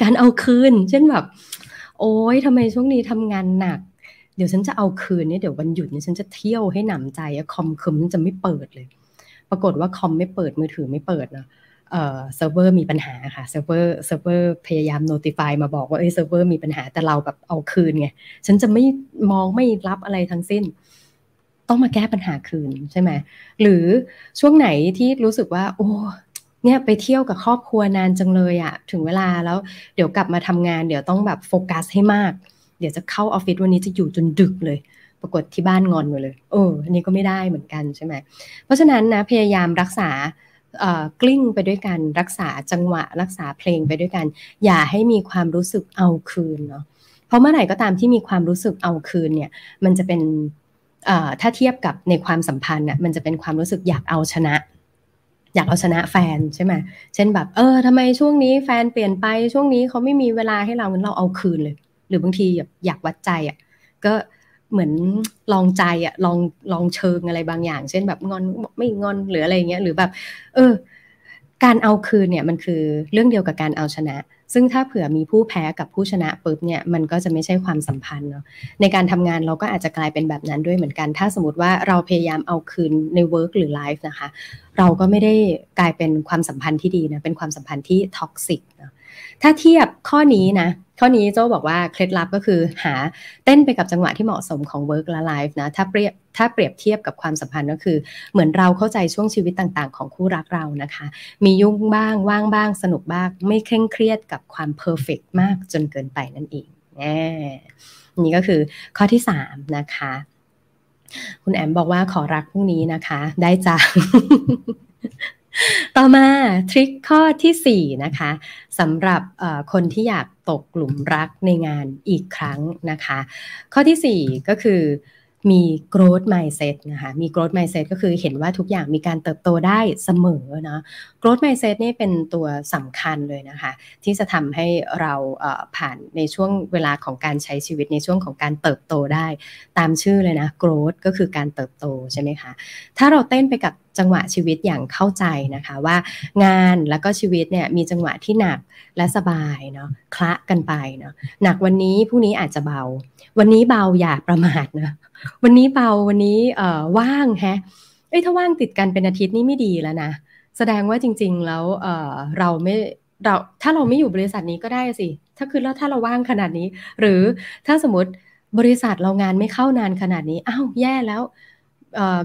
การเอาคืน เช่นแบบ โอ๊ยทำไมช่วงนี้ทำงานหนัก เดี๋ยวฉันจะเอาคืนนี่เดี๋ยววันหยุดนี่ฉันจะเที่ยวให้หนำใจอะคอมคืมจะไม่เปิดเลย ปรากฏว่าคอมไม่เปิดมือถือไม่เปิดนะเอ่อเซิร์ฟเวอร์มีปัญหาค่ะเซิร์ฟเวอร์เซิร์ฟเวอร์พยายาม notify มาบอกว่าเอ้ยเซิร์ฟเวอร์มีปัญหาแต่เราแบบเอาคืนไงฉันจะไม่มองไม่รับอะไรทั้งสิ้น ต้องมาแก้ปัญหาคืนใช่ไหมหรือช่วงไหนที่รู้สึกว่า โอ้เนี่ยไปเที่ยวกับครอบครัวนานจังเลยอะถึงเวลาแล้วเดี๋ยวกลับมาทำงาน เดี๋ยวต้องแบบโฟกัสให้มาก เดี๋ยวจะเข้าออฟฟิศวันนี้จะอยู่จนดึกเลย ปรากฏที่บ้านงอนไปเลยเอออันนี้ก็ไม่ได้เหมือนกันใช่ไหมเพราะฉะนั้นนะพยายามรักษากลิ้งไปด้วยกันรักษาจังหวะ รักษาเพลงไปด้วยกัน อย่าให้มีความรู้สึกเอาคืนเนาะเพราะเมื่อไหร่ก็ตามที่มีความรู้สึกเอาคืนเนี่ย มันจะเป็นถ้าเทียบกับในความสัมพันธ์น่ะมันจะเป็นความรู้สึกอยากเอาชนะ อยากเอาชนะแฟนใช่ไหมเช่นแบบ เออทำไมช่วงนี้แฟนเปลี่ยนไปช่วงนี้เขาไม่มีเวลาให้เรางั้นเราเอาคืนเลย หรือบางทีอยากวัดใจอะก็เหมือนลองใจอะลองลองเชิงอะไรบางอย่าง เช่นแบบงอนไม่งอนหรืออะไรเงี้ยหรือแบบ เออ การเอาคืนเนี่ยมันคือเรื่องเดียวกับการเอาชนะ ซึ่งถ้าเผื่อมีผู้แพ้กับผู้ชนะปุ๊บเนี่ยมันก็จะไม่ใช่ความสัมพันธ์เนาะในการทำงานเราก็อาจจะกลายเป็นแบบนั้นด้วยเหมือนกัน ถ้าสมมติว่าเราพยายามเอาคืนใน work หรือ life นะคะ เราก็ไม่ได้กลายเป็นความสัมพันธ์ที่ดีนะเป็นความสัมพันธ์ที่ท็อกซิกนะ ถ้าเทียบข้อนี้นะข้อนี้โจ้บอกว่าเคล็ดลับก็คือหาเต้นไปกับจังหวะที่เหมาะสมของ work และ life นะถ้าเปรียบถ้าเปรียบเทียบกับความสัมพันธ์ก็คือ เหมือนเราเข้าใจช่วงชีวิตต่างๆ ของคู่รักเรานะคะ มียุ่งบ้างว่างบ้าง สนุกบ้าง ไม่เคร่งเครียดกับความเพอร์เฟกมากจนเกินไปนั่นเองนี่ก็คือข้อที่3นะคะ คุณแอมบอกว่าขอรักพรุ่งนี้นะคะ ได้จ้า ต่อมาทริคข้อที่ 4 นะคะสำหรับคนที่อยากตกหลุมรักในงานอีกครั้งนะคะ ข้อที่ 4 ก็คือมี growth mindset นะคะมี growth mindset ก็คือเห็นว่าทุกอย่างมีการเติบโตได้เสมอนะ growth mindset นี่เป็นตัวสำคัญเลยนะคะ ที่จะทำให้เราผ่านในช่วงเวลาของการใช้ชีวิตในช่วงของการเติบโตได้ ตามชื่อเลยนะ growth ก็คือการเติบโตใช่ไหมคะ ถ้าเราเต้นไปกับ จังหวะชีวิตอย่างเข้าใจนะคะว่างานแล้วก็ชีวิตเนี่ยมีจังหวะที่หนักและสบายเนาะคละกันไปเนาะหนักวันนี้พรุ่งนี้อาจจะเบา วันนี้เบาอย่าประมาทนะวันนี้เบาวันนี้เอ่อว่างแฮะเอ้ยถ้าว่างติดกันเป็นอาทิตย์นี่ไม่ดีแล้วนะแสดงว่าจริง ๆ แล้วเอ่อเราไม่เราถ้าเราไม่อยู่บริษัทนี้ก็ได้สิ ถ้าคือแล้วถ้าเราว่างขนาดนี้ หรือถ้าสมมติบริษัทเรางานไม่เข้านานขนาดนี้อ้าวแย่แล้ว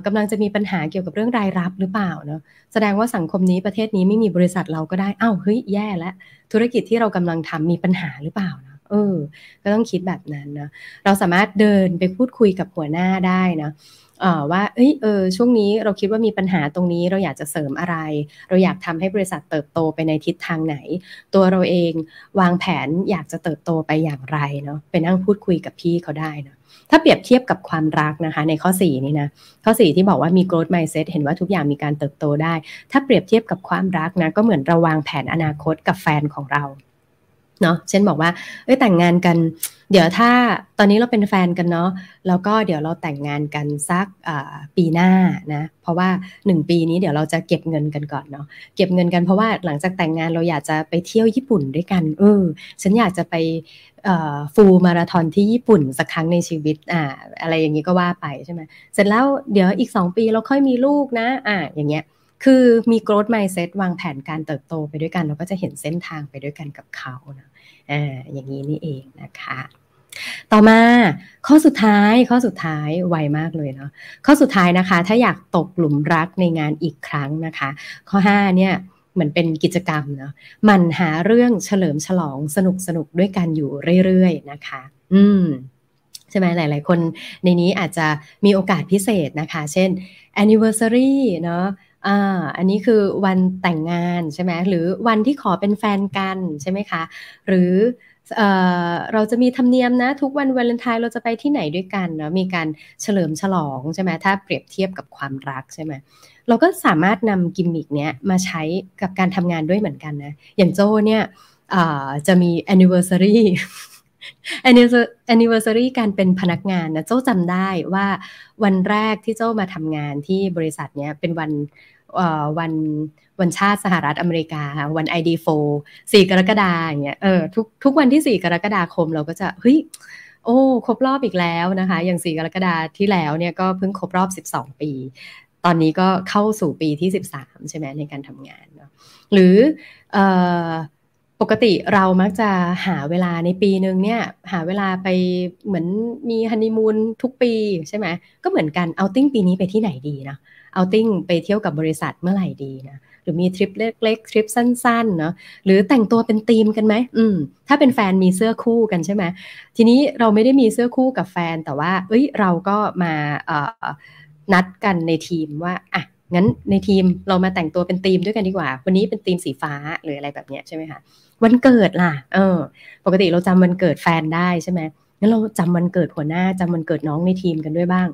กำลังจะมีปัญหาเกี่ยวกับเรื่องรายรับหรือเปล่าเนาะแสดงว่าสังคมนี้ประเทศนี้ไม่มีบริษัทเราก็ได้อ้าวเฮ้ยแย่แล้วธุรกิจที่เรากำลังทำมีปัญหาหรือเปล่านะเออ ก็ต้องคิดแบบนั้นนะเราสามารถเดินไปพูดคุยกับหัวหน้าได้นะ ว่าเอ้ยเออช่วงนี้เราคิดว่ามีปัญหาตรงนี้เราอยากจะเสริมอะไร เราอยากทำให้บริษัทเติบโตไปในทิศทางไหน ตัวเราเองวางแผนอยากจะเติบโตไปอย่างไรเนาะไปนั่งพูดคุยกับพี่เขาได้นะถ้าเปรียบเทียบกับความรักนะคะ ในข้อ 4 นี้นะ ข้อ 4 ที่บอกว่ามี growth mindset เห็นว่าทุกอย่างมีการเติบโตได้ ถ้าเปรียบเทียบกับความรักนะ ก็เหมือนระวางแผนอนาคตกับแฟนของเรา เนาะเช่นบอกว่าเอ้ยแต่งงานกัน เดี๋ยวถ้าตอนนี้เราเป็นแฟนกันเนาะแล้วก็เดี๋ยวเราแต่งงานกันสักปีหน้านะเพราะว่า 1 ปีนี้เดี๋ยวเราจะเก็บเงินกันก่อนเนาะเก็บเงินกันเพราะว่าหลังจากแต่งงานเราอยากจะไปเที่ยวญี่ปุ่นด้วยกันเออฉันอยากจะไปฟูลมาราธอนที่ญี่ปุ่นสักครั้งในชีวิตอ่าอะไรอย่างนี้ก็ว่าไปใช่ไหมเสร็จแล้วเดี๋ยวอีก 2 ปีเราค่อยมีลูกนะอ่าอย่างเงี้ย คือมี growth mindset วางแผนการเติบโตไปด้วยกัน เราก็จะเห็นเส้นทางไปด้วยกันกับเขานะอ่าอย่างนี้นี่เองนะคะ ต่อมาข้อสุดท้ายข้อสุดท้ายไวมากเลยเนาะข้อสุดท้ายนะคะ ถ้าอยากตกหลุมรักในงานอีกครั้งนะคะ ข้อ 5 เนี่ยเหมือนเป็นกิจกรรมเนาะมันหาเรื่องเฉลิมฉลองสนุกสนุกด้วยกันอยู่เรื่อยๆนะคะ อืมใช่ไหมหลาย ๆ คนในนี้อาจจะมีโอกาสพิเศษนะคะ เช่น anniversary เนาะ อ่าอันนี้คือวันแต่งงานใช่ไหมหรือวันที่ขอเป็นแฟนกันใช่ไหมคะ หรือเออเราจะมีธรรมเนียมนะ ทุกวันวาเลนไทน์เราจะไปที่ไหนด้วยกันเนาะมีการเฉลิมฉลองใช่ไหมถ้าเปรียบเทียบกับความรักใช่ไหมเราก็สามารถนำกิมมิกเนี้ยมาใช้กับการทำงานด้วยเหมือนกันนะ อย่างโจเนี่ยจะมี anniversary anniversary การเป็นพนักงานนะโจ้จำได้ว่าวันแรกที่โจ้มาทำงานที่บริษัทเนี้ยเป็นวันวันวันชาติสหรัฐอเมริกา วัน ID4 4 กรกฎาอย่างเงี้ยเออทุกทุกวันที่ 4 กรกฎาคมเราก็จะเฮ้ยโอ้ครบรอบอีกแล้วนะคะ อย่าง 4 กรกฎาที่แล้วเนี่ยก็เพิ่งครบรอบ 12 ปี ตอนนี้ก็เข้าสู่ปีที่ 13 ใช่ไหมในการทำงานเนาะหรืออ ปกติเรามักจะหาเวลาในปีหนึ่งเนี่ย หาเวลาไปเหมือนมีฮันนีมูนทุกปีใช่ไหมก็เหมือนกันเอาติ้งปีนี้ไปที่ไหนดีนะเอาติ้งไปเที่ยวกับบริษัทเมื่อไหร่ดีนะหรือมีทริปเล็กๆทริปสั้นๆเนาะหรือแต่งตัวเป็นธีมกันไหมอืม ถ้าเป็นแฟนมีเสื้อคู่กันใช่ไหมทีนี้เราไม่ได้มีเสื้อคู่กับแฟนแต่ว่า เอ้ยเราก็มาเอ่อนัดกันในทีมว่าอะ งั้นในทีมเรามาแต่งตัวเป็นธีมด้วยกันดีกว่า วันนี้เป็นธีมสีฟ้าหรืออะไรแบบนี้ใช่ไหมคะวันเกิดล่ะ เออ ปกติเราจำวันเกิดแฟนได้ใช่ไหมงั้นเราจำวันเกิดหัวหน้าจำวันเกิดน้องในทีมกันด้วยบ้าง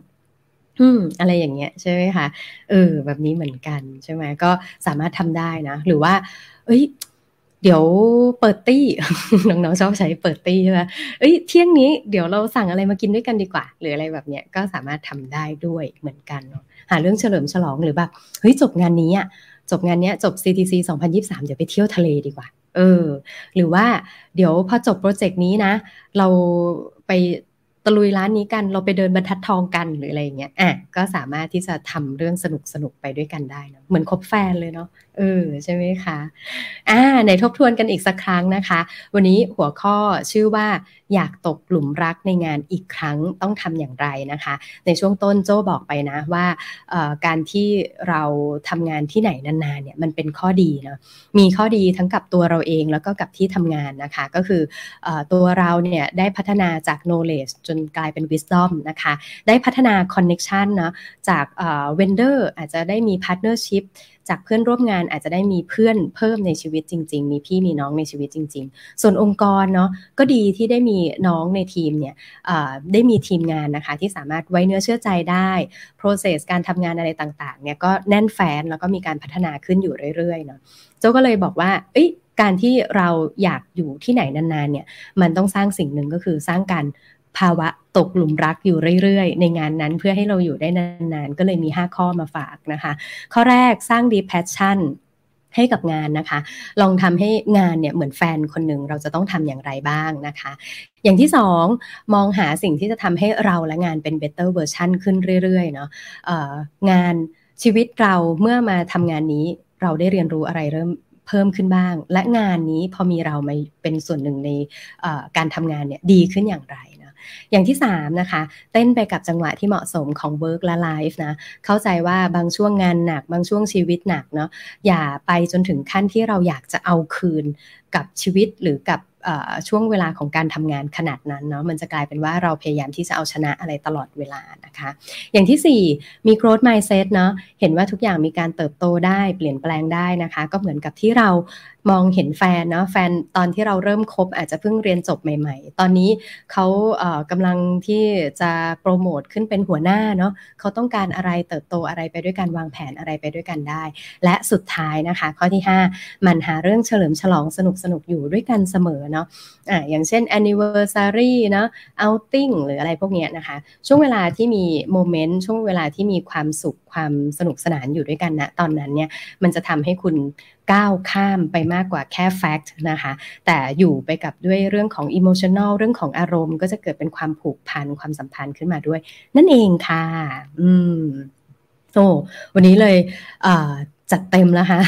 อืมอะไรอย่างเงี้ยใช่ไหมคะเออแบบนี้เหมือนกันใช่ไหมก็สามารถทำได้นะ หรือว่า เอ้ย เดี๋ยวเปิดตี้น้องๆชอบใช้เปิดตี้ใช่ไหมเอ้ยเที่ยงนี้เดี๋ยวเราสั่งอะไรมากินด้วยกันดีกว่า หรืออะไรแบบเนี้ยก็สามารถทำได้ด้วยเหมือนกันเนาะ หาเรื่องเฉลิมฉลองหรือแบบเฮ้ยจบงานนี้อะจบงานเนี้ยจบ CTC 2023 เดี๋ยวไปเที่ยวทะเลดีกว่า เออ หรือว่าเดี๋ยวพอจบโปรเจกต์นี้นะ เราไปตะลุยร้านนี้กัน เราไปเดินบรรทัดทองกันหรืออะไรอย่างเงี้ย อะ ก็สามารถที่จะทำเรื่องสนุกสนุกไปด้วยกันได้นะเหมือนคบแฟนเลยเนาะ เออ ใช่ไหมคะ อ่าในทบทวนกันอีกสักครั้งนะคะ วันนี้หัวข้อชื่อว่า อยากตกหลุมรักในงานอีกครั้งต้องทำอย่างไรนะคะ ในช่วงต้นโจ้บอกไปนะว่าการที่เราทำงานที่ไหนนานๆเนี่ยมันเป็นข้อดีเนาะมีข้อดีทั้งกับตัวเราเองแล้วก็กับที่ทำงานนะคะ ก็คืออตัวเราเนี่ยได้พัฒนาจาก knowledge จนกลายเป็น wisdom นะคะ ได้พัฒนา connection เนาะจาก vendor อาจจะได้มี partnership จากเพื่อนร่วมงานอาจจะได้มีเพื่อนเพิ่มในชีวิตจริง ๆ มีพี่มีน้องในชีวิตจริง ๆ ส่วนองค์กรเนาะก็ดีที่ได้มีน้องในทีมเนี่ยได้มีทีมงานนะคะที่สามารถไว้เนื้อเชื่อใจได้ process การทำงานอะไรต่างๆเนี่ยก็แน่นแฟนแล้วก็มีการพัฒนาขึ้นอยู่เรื่อยๆเนาะโจก็เลยบอกว่าเอ้ยการที่เราอยากอยู่ที่ไหนนานๆเนี่ยมันต้องสร้างสิ่งหนึ่งก็คือสร้างการ ภาวะตกหลุมรักอยู่เรื่อยๆ ในงานนั้นเพื่อให้เราอยู่ได้นานๆ ก็เลยมี 5 ข้อมาฝากนะคะ ข้อแรกสร้าง deep passion ให้กับงานนะคะ ลองทำให้งานเนี่ยเหมือนแฟนคนหนึ่งเราจะต้องทำอย่างไรบ้างนะคะ อย่างที่สองมองหาสิ่งที่จะทำให้เราและงานเป็น better version ขึ้นเรื่อยๆเนาะงานชีวิตเราเมื่อมาทำงานนี้เราได้เรียนรู้อะไรเริ่มเพิ่มขึ้นบ้าง และงานนี้พอมีเรามาเป็นส่วนหนึ่งในการทำงานเนี่ยดีขึ้นอย่างไร อย่างที่3นะคะเต้นไปกับจังหวะที่เหมาะสมของ work และ life นะเข้าใจว่าบางช่วงงานหนัก บางช่วงชีวิตหนักเนาะอย่าไปจนถึงขั้นที่เราอยากจะเอาคืนกับชีวิตหรือกับช่วงเวลาของการทำงานขนาดนั้นเนาะมันจะกลายเป็นว่าเราพยายามที่จะเอาชนะอะไรตลอดเวลานะคะ อย่างที่ 4 มี growth mindset เนาะเห็นว่าทุกอย่างมีการเติบโตได้เปลี่ยนแปลงได้นะคะ ก็เหมือนกับที่เรามองเห็นแฟนเนาะแฟนตอนที่เราเริ่มคบอาจจะเพิ่งเรียนจบใหม่ ๆ ตอนนี้เขาเกำลังที่จะโปรโมทขึ้นเป็นหัวหน้าเนาะเขาต้องการอะไรเติบโตอะไรไปด้วยกันวางแผนอะไรไปด้วยกันได้ และสุดท้ายนะคะ ข้อที่ 5 มันหาเรื่องเฉลิมฉลองสนุกสนุกอยู่ด้วยกันเสมอเนาะอ่าอย่างเช่น anniversary เนาะ outing หรืออะไรพวกนี้นะคะ ช่วงเวลาที่มีโมเมนต์ช่วงเวลาที่มีความสุขความสนุกสนานอยู่ด้วยกันนะตอนนั้นเนี่ยมันจะทำให้คุณ ก้าวข้ามไปมากกว่าแค่แฟกต์นะคะแต่อยู่ไปกับด้วยเรื่องของอิโมชันอลเรื่องของอารมณ์ ก็จะเกิดเป็นความผูกพันความสัมพันธ์ขึ้นมาด้วย นั่นเองค่ะ อืมโอ้วันนี้เลย จัดเต็มแล้วค่ะ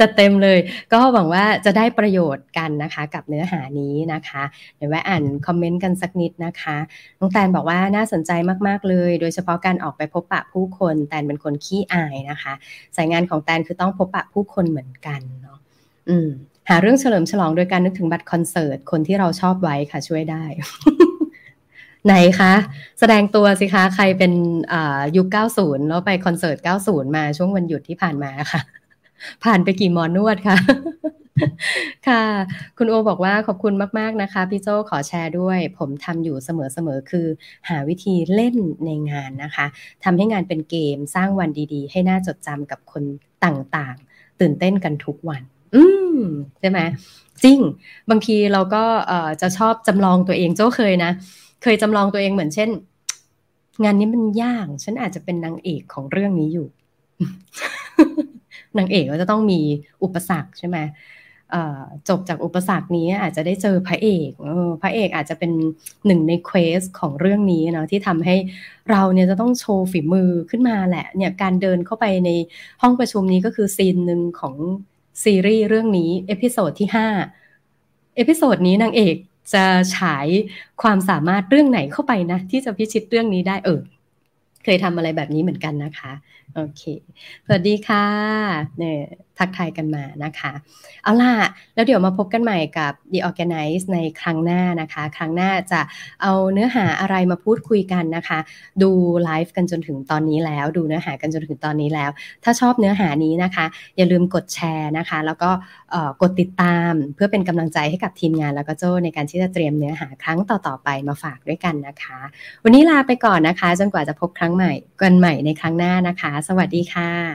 จัดเต็มเลย ก็หวังว่าจะได้ประโยชน์กันนะคะ กับเนื้อหานี้นะคะเดี๋ยวแวะอ่านคอมเมนต์กันสักนิดนะคะ น้องแตนบอกว่าน่าสนใจมาก ๆ เลย โดยเฉพาะการออกไปพบปะผู้คน แตนเป็นคนขี้อายนะคะ สายงานของแตนคือต้องพบปะผู้คนเหมือนกันเนาะ อืม หาเรื่องเฉลิมฉลองโดยการนึกถึงบัตรคอนเสิร์ต คนที่เราชอบไว้ค่ะช่วยได้ ไหนคะ แสดงตัวสิคะ ใครเป็นยุค 90 แล้วไปคอนเสิร์ต 90 มาช่วงวันหยุดที่ผ่านมาค่ะ ผ่านไปกี่มอนวดคะค่ะ คุณโอบอกว่าขอบคุณมาก ๆ นะคะ พี่โจขอแชร์ด้วย ผมทำอยู่เสมอ ๆ คือหาวิธีเล่นในงานนะคะทำให้งานเป็นเกมสร้างวันดีๆ ให้น่าจดจำกับคนต่างๆ ตื่นเต้นกันทุกวัน อืมใช่ไหมจริง บางทีเราก็จะชอบจำลองตัวเองโจ้เคยนะ เคยจำลองตัวเองเหมือนเช่น งานนี้มันยาก ฉันอาจจะเป็นนางเอกของเรื่องนี้อยู่ นางเอกก็จะต้องมีอุปสรรคใช่ไหมจบจากอุปสรรคนี้อาจจะได้เจอพระเอกพระเอกอาจจะเป็นหนึ่งในเควสของเรื่องนี้เนาะที่ทำให้เราเนี่ยจะต้องโชว์ฝีมือขึ้นมาแหละเนี่ยการเดินเข้าไปในห้องประชุมนี้ก็คือ scene หนึ่งของซีรีส์เรื่องนี้ episode ที่ห้า episode นี้นางเอก จะฉายความสามารถเรื่องไหนเข้าไปนะ ที่จะพิชิตเรื่องนี้ได้เออเคยทำอะไรแบบนี้เหมือนกันนะคะ โอเค สวัสดีค่ะเนี่ยทักทายกันมานะคะ เอาล่ะ แล้วเดี๋ยวมาพบกันใหม่กับ The ORGANICE ในครั้งหน้านะคะ ครั้งหน้าจะเอาเนื้อหาอะไรมาพูดคุยกันนะคะ ดูไลฟ์กันจนถึงตอนนี้แล้ว ดูเนื้อหากันจนถึงตอนนี้แล้ว ถ้าชอบเนื้อหานี้นะคะ อย่าลืมกดแชร์นะคะ แล้วก็กดติดตามเพื่อเป็นกำลังใจให้กับทีมงานแล้วก็โจ้ในการที่จะเตรียมเนื้อหาครั้งต่อๆไปมาฝากด้วยกันนะคะ วันนี้ลาไปก่อนนะคะ จนกว่าจะพบครั้งใหม่กันใหม่ในครั้งหน้านะคะ สวัสดีค่ะ